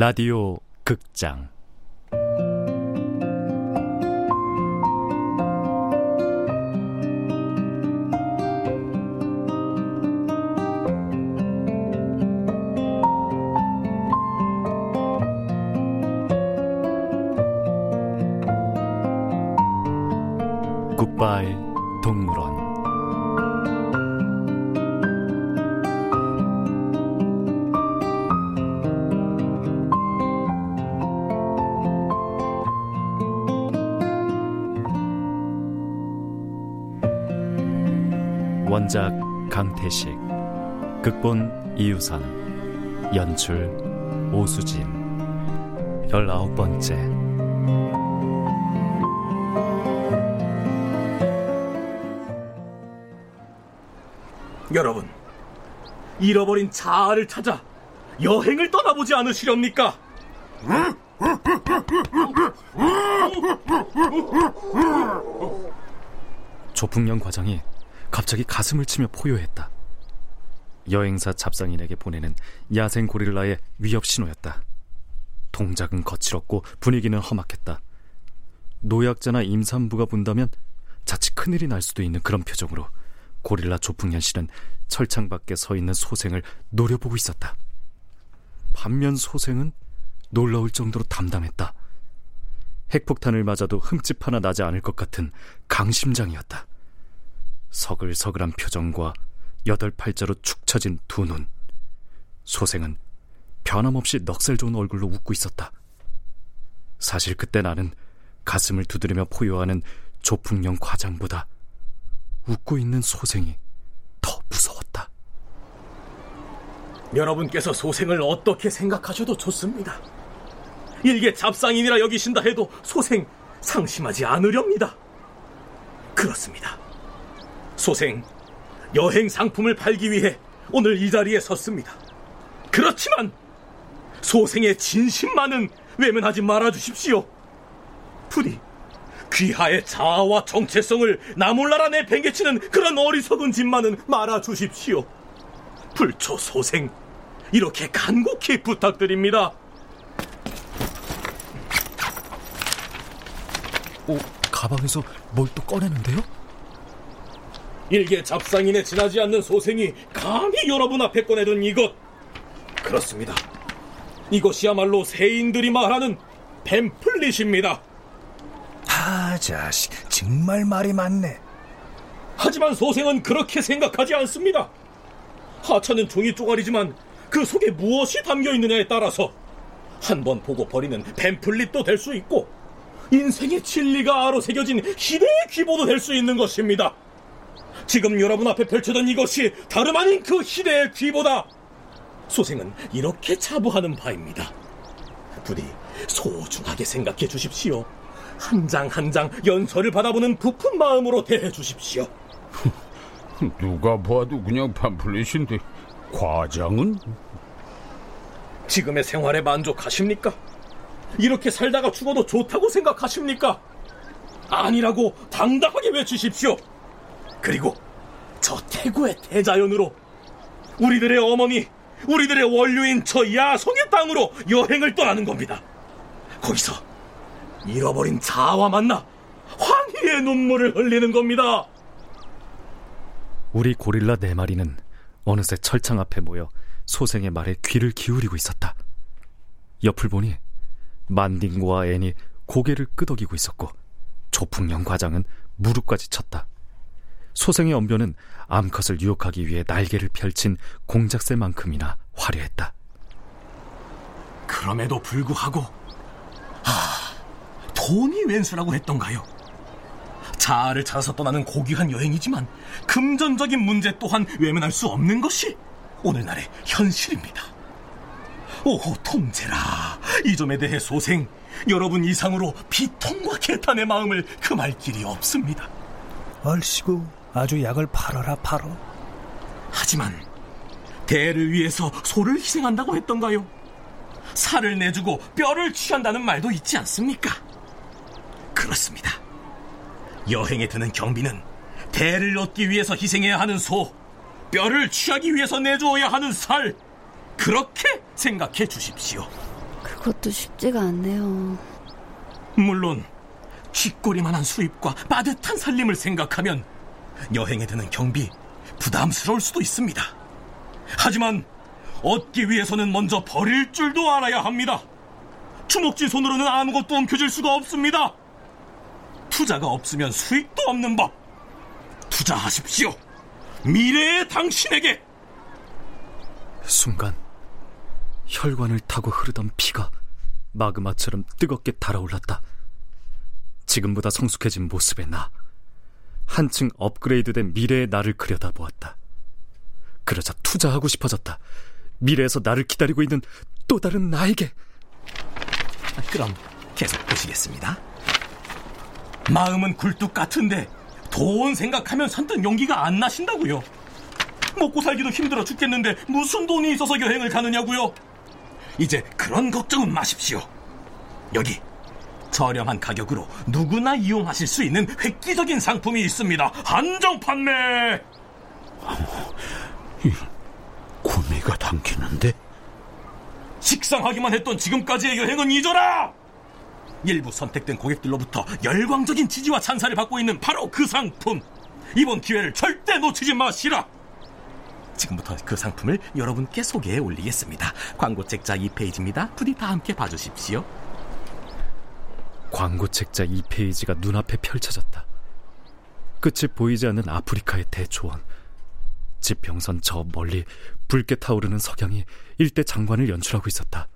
라디오 극장 원작 강태식 극본 이유선 연출 오수진 열아홉 번째 여러분, 잃어버린 자아를 찾아 여행을 떠나보지 않으시렵니까? 조풍령 과장이 갑자기 가슴을 치며 포효했다. 여행사 잡상인에게 보내는 야생 고릴라의 위협 신호였다. 동작은 거칠었고 분위기는 험악했다. 노약자나 임산부가 본다면 자칫 큰일이 날 수도 있는 그런 표정으로 고릴라 조풍년 씨는 철창 밖에 서 있는 소생을 노려보고 있었다. 반면 소생은 놀라울 정도로 담담했다. 핵폭탄을 맞아도 흠집 하나 나지 않을 것 같은 강심장이었다. 서글서글한 표정과 여덟 팔자로 축 처진 두 눈. 소생은 변함없이 넉살 좋은 얼굴로 웃고 있었다. 사실 그때 나는 가슴을 두드리며 포효하는 조풍령 과장보다 웃고 있는 소생이 더 무서웠다. 여러분께서 소생을 어떻게 생각하셔도 좋습니다. 일개 잡상인이라 여기신다 해도 소생 상심하지 않으렵니다. 그렇습니다. 소생 여행 상품을 팔기 위해 오늘 이 자리에 섰습니다. 그렇지만 소생의 진심만은 외면하지 말아 주십시오. 부디 귀하의 자아와 정체성을 나몰라라 내팽개치는 그런 어리석은 짓만은 말아 주십시오. 불초 소생 이렇게 간곡히 부탁드립니다. 오, 가방에서 뭘 또 꺼내는데요? 일개 잡상인에 지나지 않는 소생이 감히 여러분 앞에 꺼내둔 이것. 그렇습니다. 이것이야말로 세인들이 말하는 뱀플릿입니다. 아, 자식, 정말 말이 많네. 하지만 소생은 그렇게 생각하지 않습니다. 하찮은 종이 쪼가리지만 그 속에 무엇이 담겨 있느냐에 따라서 한 번 보고 버리는 뱀플릿도 될 수 있고 인생의 진리가 아로 새겨진 희대의 귀보도 될 수 있는 것입니다. 지금 여러분 앞에 펼쳐진 이것이 다름 아닌 그 희대의 귀보다 소생은 이렇게 자부하는 바입니다. 부디 소중하게 생각해 주십시오. 한 장 한 장 연설을 받아보는 부푼 마음으로 대해 주십시오. 누가 봐도 그냥 팜플렛인데 과장은? 지금의 생활에 만족하십니까? 이렇게 살다가 죽어도 좋다고 생각하십니까? 아니라고 당당하게 외치십시오. 그리고 저 태고의 대자연으로 우리들의 어머니, 우리들의 원류인 저 야성의 땅으로 여행을 떠나는 겁니다. 거기서 잃어버린 자아와 만나 환희의 눈물을 흘리는 겁니다. 우리 고릴라 네 마리는 어느새 철창 앞에 모여 소생의 말에 귀를 기울이고 있었다. 옆을 보니 만딩과 앤이 고개를 끄덕이고 있었고 조풍령 과장은 무릎까지 쳤다. 소생의 언변은 암컷을 유혹하기 위해 날개를 펼친 공작새만큼이나 화려했다. 그럼에도 불구하고 아, 돈이 웬수라고 했던가요? 자아를 찾아서 떠나는 고귀한 여행이지만 금전적인 문제 또한 외면할 수 없는 것이 오늘날의 현실입니다. 오호 통제라 이 점에 대해 소생 여러분 이상으로 비통과 개탄의 마음을 금할 길이 없습니다. 얼씨구 아주 약을 팔아라 팔어. 하지만 대를 위해서 소를 희생한다고 했던가요? 살을 내주고 뼈를 취한다는 말도 있지 않습니까? 그렇습니다. 여행에 드는 경비는 대를 얻기 위해서 희생해야 하는 소, 뼈를 취하기 위해서 내주어야 하는 살, 그렇게 생각해 주십시오. 그것도 쉽지가 않네요. 물론 쥐꼬리만한 수입과 빠듯한 살림을 생각하면 여행에 드는 경비 부담스러울 수도 있습니다. 하지만 얻기 위해서는 먼저 버릴 줄도 알아야 합니다. 주먹진 손으로는 아무것도 옮겨질 수가 없습니다. 투자가 없으면 수익도 없는 법. 투자하십시오. 미래의 당신에게. 순간 혈관을 타고 흐르던 피가 마그마처럼 뜨겁게 달아올랐다. 지금보다 성숙해진 모습의 나. 한층 업그레이드된 미래의 나를 그려다보았다. 그러자 투자하고 싶어졌다. 미래에서 나를 기다리고 있는 또 다른 나에게. 그럼 계속 보시겠습니다. 마음은 굴뚝 같은데 돈 생각하면 선뜻 용기가 안 나신다고요. 먹고 살기도 힘들어 죽겠는데 무슨 돈이 있어서 여행을 가느냐고요. 이제 그런 걱정은 마십시오. 여기 저렴한 가격으로 누구나 이용하실 수 있는 획기적인 상품이 있습니다. 한정 판매. 구미가 당기는데 식상하기만 했던 지금까지의 여행은 잊어라! 일부 선택된 고객들로부터 열광적인 지지와 찬사를 받고 있는 바로 그 상품. 이번 기회를 절대 놓치지 마시라! 지금부터 그 상품을 여러분께 소개해 올리겠습니다. 광고 책자 2페이지입니다. 부디 다 함께 봐주십시오. 광고 책자 2페이지가 눈앞에 펼쳐졌다. 끝이 보이지 않는 아프리카의 대초원. 지평선 저 멀리 붉게 타오르는 석양이 일대 장관을 연출하고 있었다.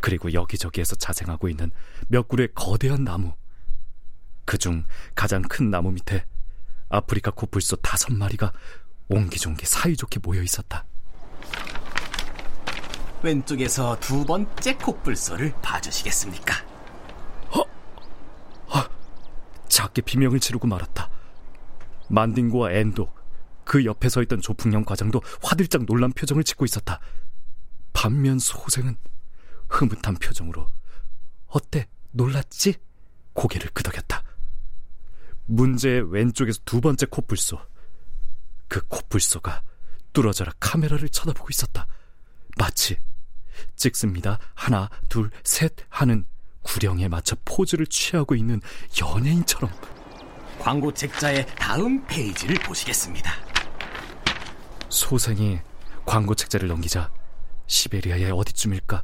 그리고 여기저기에서 자생하고 있는 몇 그루의 거대한 나무. 그중 가장 큰 나무 밑에 아프리카 코뿔소 다섯 마리가 옹기종기 사이좋게 모여 있었다. 왼쪽에서 두 번째 코뿔소를 봐주시겠습니까? 작게 비명을 지르고 말았다. 만딩고와 엔도, 그 옆에 서 있던 조풍령 과장도 화들짝 놀란 표정을 짓고 있었다. 반면 소생은 흐뭇한 표정으로 어때 놀랐지? 고개를 끄덕였다. 문제의 왼쪽에서 두 번째 코뿔소. 그 코뿔소가 뚫어져라 카메라를 쳐다보고 있었다. 마치 찍습니다. 하나, 둘, 셋 하는 구령에 맞춰 포즈를 취하고 있는 연예인처럼. 광고 책자의 다음 페이지를 보시겠습니다. 소생이 광고 책자를 넘기자 시베리아의 어디쯤일까?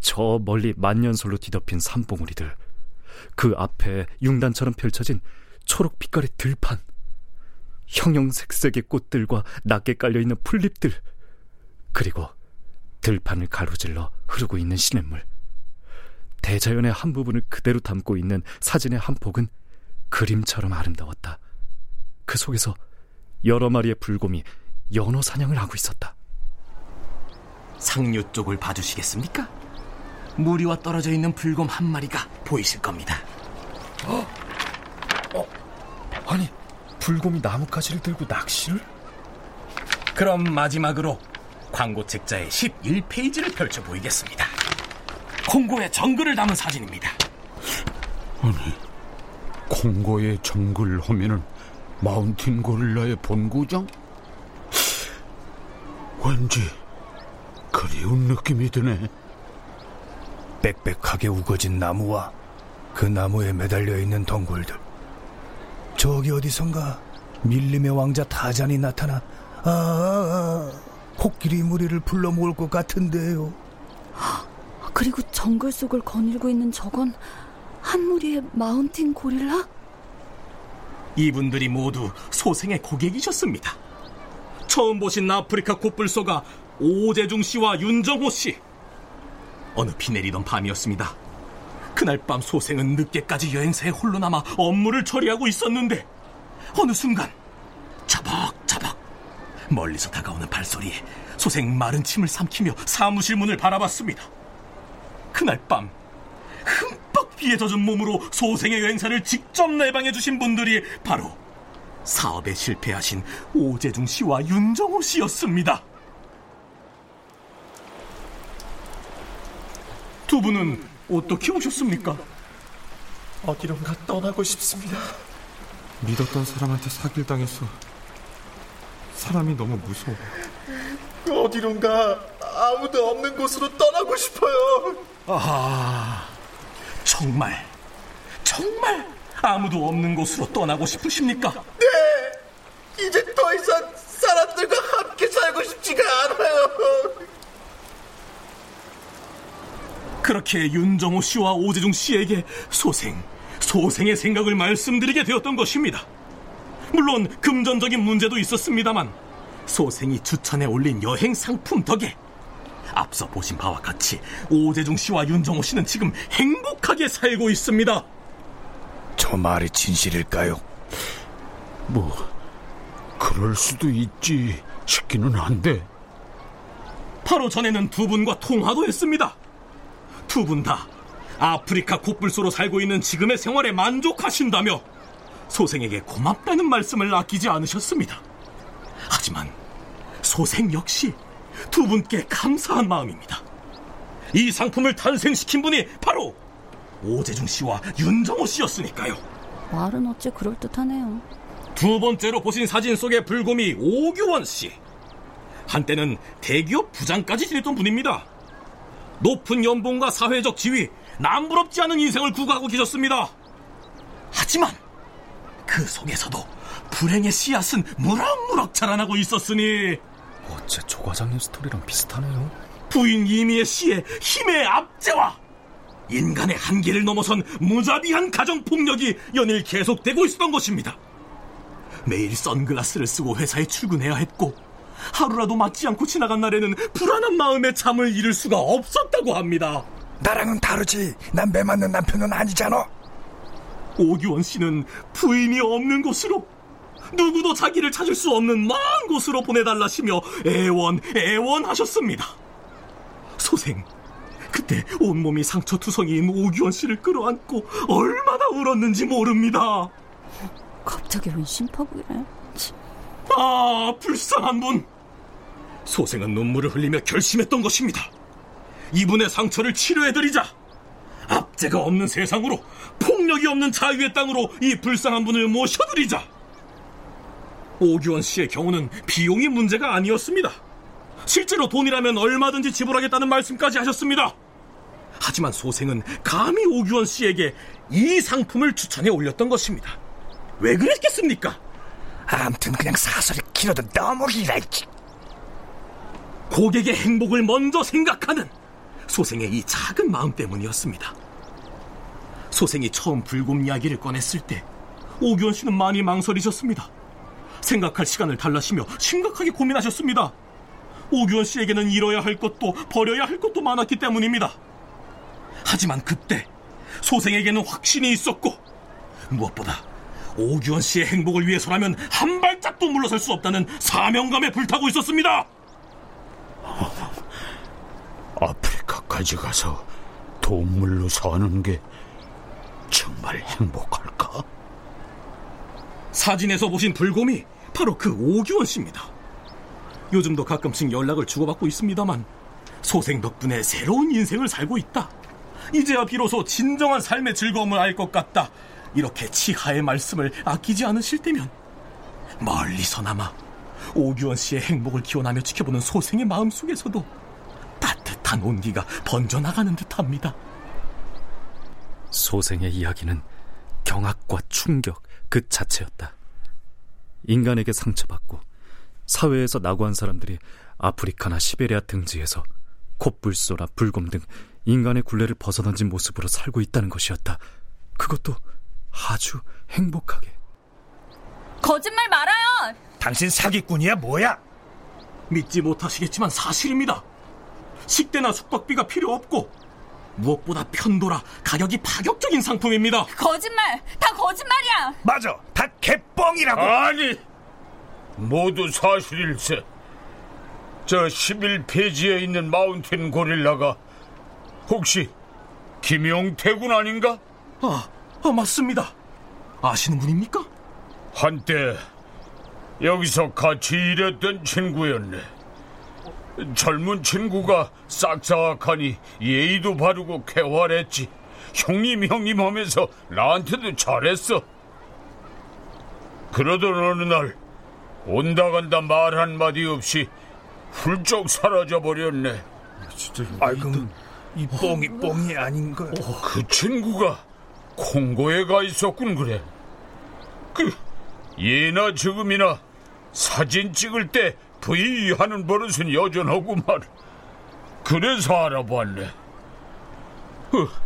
저 멀리 만년설로 뒤덮인 산봉우리들. 그 앞에 융단처럼 펼쳐진 초록 빛깔의 들판. 형형색색의 꽃들과 낮게 깔려있는 풀잎들. 그리고 들판을 가로질러 흐르고 있는 시냇물. 대자연의 한 부분을 그대로 담고 있는 사진의 한 폭은 그림처럼 아름다웠다. 그 속에서 여러 마리의 불곰이 연어 사냥을 하고 있었다. 상류 쪽을 봐주시겠습니까? 물 위와 떨어져 있는 불곰 한 마리가 보이실 겁니다. 아니, 불곰이 나뭇가지를 들고 낚시를? 그럼 마지막으로 광고 책자의 11페이지를 펼쳐 보이겠습니다. 콩고의 정글을 담은 사진입니다. 아니 콩고의 정글 하면은 마운틴 고릴라의 본고장? 왠지 그리운 느낌이 드네. 빽빽하게 우거진 나무와 그 나무에 매달려 있는 덩굴들. 저기 어디선가 밀림의 왕자 타잔이 나타나 아, 아, 아 코끼리 무리를 불러 모을 것 같은데요. 그리고 정글 속을 거닐고 있는 저건 한 무리의 마운틴 고릴라? 이분들이 모두 소생의 고객이셨습니다. 처음 보신 아프리카 코뿔소가 오재중 씨와 윤정호 씨. 어느 비 내리던 밤이었습니다. 그날 밤 소생은 늦게까지 여행사에 홀로 남아 업무를 처리하고 있었는데 어느 순간 자박자박 멀리서 다가오는 발소리에 소생 마른 침을 삼키며 사무실 문을 바라봤습니다. 그날 밤 흠뻑 비에 젖은 몸으로 소생의 여행사를 직접 내방해 주신 분들이 바로 사업에 실패하신 오재중 씨와 윤정호 씨였습니다. 두 분은 어떻게 오셨습니까? 어디론가 떠나고 싶습니다. 믿었던 사람한테 사기당해서 사람이 너무 무서워. 어디론가 아무도 없는 곳으로 떠나고 싶어요. 아, 정말, 정말 아무도 없는 곳으로 떠나고 싶으십니까? 네! 이제 더 이상 사람들과 함께 살고 싶지가 않아요. 그렇게 윤정호 씨와 오재중 씨에게 소생, 소생의 생각을 말씀드리게 되었던 것입니다. 물론 금전적인 문제도 있었습니다만 소생이 추천에 올린 여행 상품 덕에 앞서 보신 바와 같이 오재중 씨와 윤정호 씨는 지금 행복하게 살고 있습니다. 저 말이 진실일까요? 뭐 그럴 수도 있지 싶기는 한데 바로 전에는 두 분과 통화도 했습니다. 두 분 다 아프리카 코뿔소로 살고 있는 지금의 생활에 만족하신다며 소생에게 고맙다는 말씀을 아끼지 않으셨습니다. 하지만 소생 역시 두 분께 감사한 마음입니다. 이 상품을 탄생시킨 분이 바로 오재중 씨와 윤정호 씨였으니까요. 말은 어찌 그럴듯하네요. 두 번째로 보신 사진 속의 불곰이 오규원 씨. 한때는 대기업 부장까지 지냈던 분입니다. 높은 연봉과 사회적 지위, 남부럽지 않은 인생을 구가하고 계셨습니다. 하지만 그 속에서도 불행의 씨앗은 무럭무럭 자라나고 있었으니 어째 조 과장님 스토리랑 비슷하네요. 부인 이미의 씨의 힘의 압제와 인간의 한계를 넘어선 무자비한 가정폭력이 연일 계속되고 있었던 것입니다. 매일 선글라스를 쓰고 회사에 출근해야 했고 하루라도 맞지 않고 지나간 날에는 불안한 마음에 잠을 이룰 수가 없었다고 합니다. 나랑은 다르지. 난 매 맞는 남편은 아니잖아. 오규원 씨는 부인이 없는 곳으로 누구도 자기를 찾을 수 없는 먼 곳으로 보내달라시며 애원 애원하셨습니다. 소생 그때 온몸이 상처투성이인 오규원 씨를 끌어안고 얼마나 울었는지 모릅니다. 갑자기 웬 심파부이래? 아 불쌍한 분 소생은 눈물을 흘리며 결심했던 것입니다. 이분의 상처를 치료해드리자 압제가 없는 세상으로 폭력이 없는 자유의 땅으로 이 불쌍한 분을 모셔드리자 오규원 씨의 경우는 비용이 문제가 아니었습니다. 실제로 돈이라면 얼마든지 지불하겠다는 말씀까지 하셨습니다. 하지만 소생은 감히 오규원 씨에게 이 상품을 추천해 올렸던 것입니다. 왜 그랬겠습니까? 암튼 그냥 사설이 길어도 너무 길어. 고객의 행복을 먼저 생각하는 소생의 이 작은 마음 때문이었습니다. 소생이 처음 불곰 이야기를 꺼냈을 때 오규원 씨는 많이 망설이셨습니다. 생각할 시간을 달라시며 심각하게 고민하셨습니다. 오규원 씨에게는 잃어야 할 것도 버려야 할 것도 많았기 때문입니다. 하지만 그때 소생에게는 확신이 있었고 무엇보다 오규원 씨의 행복을 위해서라면 한 발짝도 물러설 수 없다는 사명감에 불타고 있었습니다. 아프리카까지 가서 동물로 사는 게 정말 행복할까? 사진에서 보신 불곰이 바로 그 오규원 씨입니다. 요즘도 가끔씩 연락을 주고받고 있습니다만 소생 덕분에 새로운 인생을 살고 있다. 이제야 비로소 진정한 삶의 즐거움을 알 것 같다. 이렇게 치하의 말씀을 아끼지 않으실 때면 멀리서나마 오규원 씨의 행복을 기원하며 지켜보는 소생의 마음 속에서도 따뜻한 온기가 번져나가는 듯합니다. 소생의 이야기는 경악과 충격 그 자체였다. 인간에게 상처받고 사회에서 낙오한 사람들이 아프리카나 시베리아 등지에서 콧불소나 불곰 등 인간의 굴레를 벗어던진 모습으로 살고 있다는 것이었다. 그것도 아주 행복하게. 거짓말 말아요! 당신 사기꾼이야 뭐야? 믿지 못하시겠지만 사실입니다. 식대나 숙박비가 필요 없고 무엇보다 편도라 가격이 파격적인 상품입니다. 거짓말! 다 거짓말이야! 맞아, 다 개뻥이라고. 아니, 모두 사실일세. 저 11페이지에 있는 마운틴 고릴라가 혹시 김용태군 아닌가? 아, 아 맞습니다. 아시는 분입니까? 한때 여기서 같이 일했던 친구였네. 젊은 친구가 싹싹하니 예의도 바르고 쾌활했지. 형님 형님 하면서 나한테도 잘했어. 그러던 어느 날 온다 간다 말 한마디 없이 훌쩍 사라져 버렸네. 진짜 아, 그럼 이 뽕이 뽕이 아닌가? 그 친구가 콩고에 가 있었군 그래. 그 예나 지금이나 사진 찍을 때 V 하는 버릇은 여전하구만. 그래서 알아봤네. 어,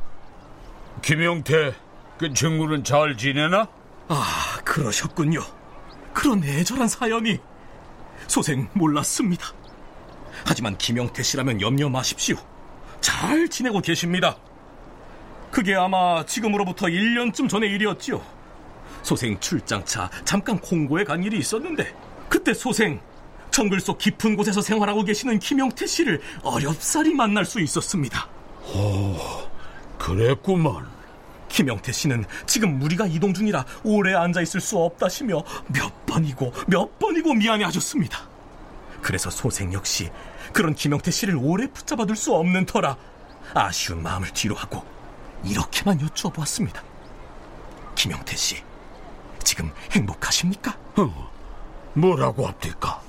김용태 그 친구는 잘 지내나? 아, 그러셨군요. 그런 애절한 사연이 소생 몰랐습니다. 하지만 김영태 씨라면 염려 마십시오. 잘 지내고 계십니다. 그게 아마 지금으로부터 1년쯤 전의 일이었지요. 소생 출장차 잠깐 콩고에 간 일이 있었는데 그때 소생 정글 속 깊은 곳에서 생활하고 계시는 김영태 씨를 어렵사리 만날 수 있었습니다. 오, 그랬구만. 김영태 씨는 지금 무리가 이동 중이라 오래 앉아 있을 수 없다시며 몇 번이고 몇 번이고 미안해 하셨습니다. 그래서 소생 역시 그런 김영태 씨를 오래 붙잡아둘 수 없는 터라 아쉬운 마음을 뒤로 하고 이렇게만 여쭈어 보았습니다. 김영태 씨, 지금 행복하십니까? 어, 뭐라고 합니까?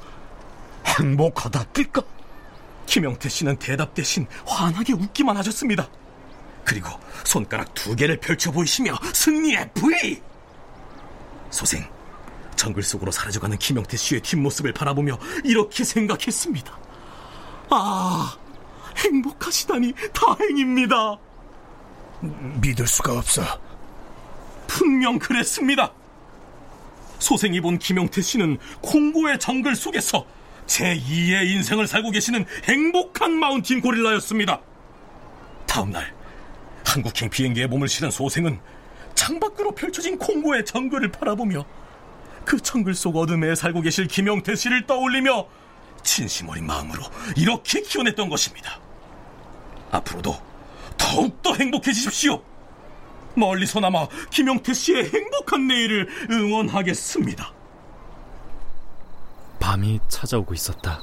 행복하답니까? 김영태 씨는 대답 대신 환하게 웃기만 하셨습니다. 그리고 손가락 두 개를 펼쳐 보이시며 승리의 V! 소생, 정글 속으로 사라져가는 김영태 씨의 뒷모습을 바라보며 이렇게 생각했습니다. 아, 행복하시다니 다행입니다. 믿을 수가 없어. 분명 그랬습니다. 소생이 본 김영태 씨는 콩고의 정글 속에서 제2의 인생을 살고 계시는 행복한 마운틴 고릴라였습니다. 다음날 한국행 비행기에 몸을 실은 소생은 창밖으로 펼쳐진 콩고의 정글을 바라보며 그 정글 속 어둠에 살고 계실 김영태 씨를 떠올리며 진심 어린 마음으로 이렇게 기원했던 것입니다. 앞으로도 더욱더 행복해지십시오. 멀리서나마 김영태 씨의 행복한 내일을 응원하겠습니다. 밤이 찾아오고 있었다.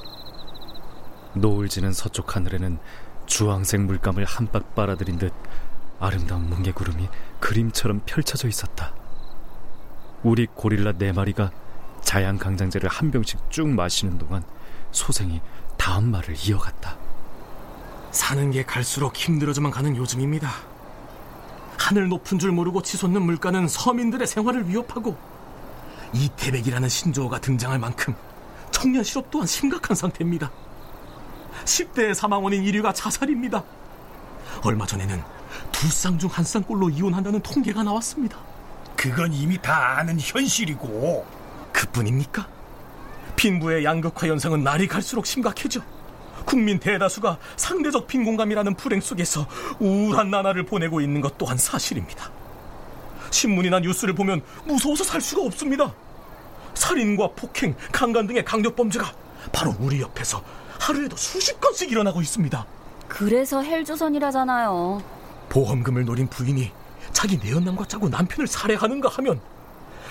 노을 지는 서쪽 하늘에는 주황색 물감을 한박 빨아들인 듯 아름다운 뭉게구름이 그림처럼 펼쳐져 있었다. 우리 고릴라 네 마리가 자양 강장제를 한 병씩 쭉 마시는 동안 소생이 다음 말을 이어갔다. 사는 게 갈수록 힘들어져만 가는 요즘입니다. 하늘 높은 줄 모르고 치솟는 물가는 서민들의 생활을 위협하고 이태백이라는 신조어가 등장할 만큼 청년 실업 또한 심각한 상태입니다. 10대의 사망 원인 1위가 자살입니다. 얼마 전에는 두 쌍 중 한 쌍꼴로 이혼한다는 통계가 나왔습니다. 그건 이미 다 아는 현실이고. 그뿐입니까? 빈부의 양극화 현상은 날이 갈수록 심각해져. 국민 대다수가 상대적 빈곤감이라는 불행 속에서 우울한 나날을 보내고 있는 것 또한 사실입니다. 신문이나 뉴스를 보면 무서워서 살 수가 없습니다. 살인과 폭행, 강간 등의 강력 범죄가 바로 우리 옆에서 하루에도 수십 건씩 일어나고 있습니다. 그래서 헬조선이라잖아요. 보험금을 노린 부인이 자기 내연남과 짜고 남편을 살해하는가 하면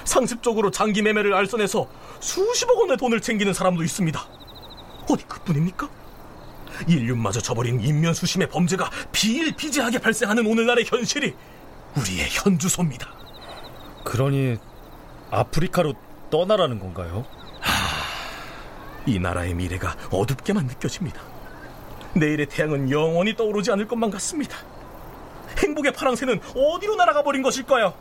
상습적으로 장기 매매를 알선해서 수십억 원의 돈을 챙기는 사람도 있습니다. 어디 그뿐입니까? 인륜마저 저버린 인면수심의 범죄가 비일비재하게 발생하는 오늘날의 현실이 우리의 현주소입니다. 그러니 아프리카로 떠나라는 건가요? 이 나라의 미래가 어둡게만 느껴집니다. 내일의 태양은 영원히 떠오르지 않을 것만 같습니다. 행복의 파랑새는 어디로 날아가 버린 것일까요?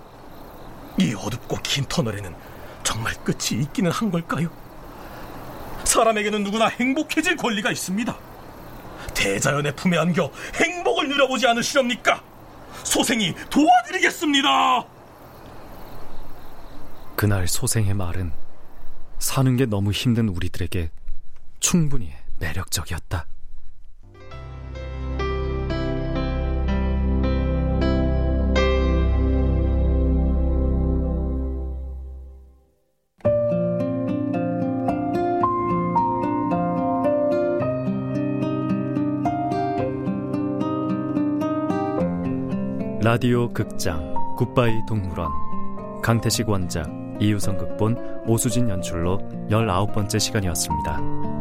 이 어둡고 긴 터널에는 정말 끝이 있기는 한 걸까요? 사람에게는 누구나 행복해질 권리가 있습니다. 대자연의 품에 안겨 행복을 누려보지 않으시렵니까? 소생이 도와드리겠습니다. 그날 소생의 말은 사는 게 너무 힘든 우리들에게 충분히 매력적이었다. 라디오 극장 굿바이 동물원 강태식 원작 이유성 극본 오수진 연출로 19번째 시간이었습니다.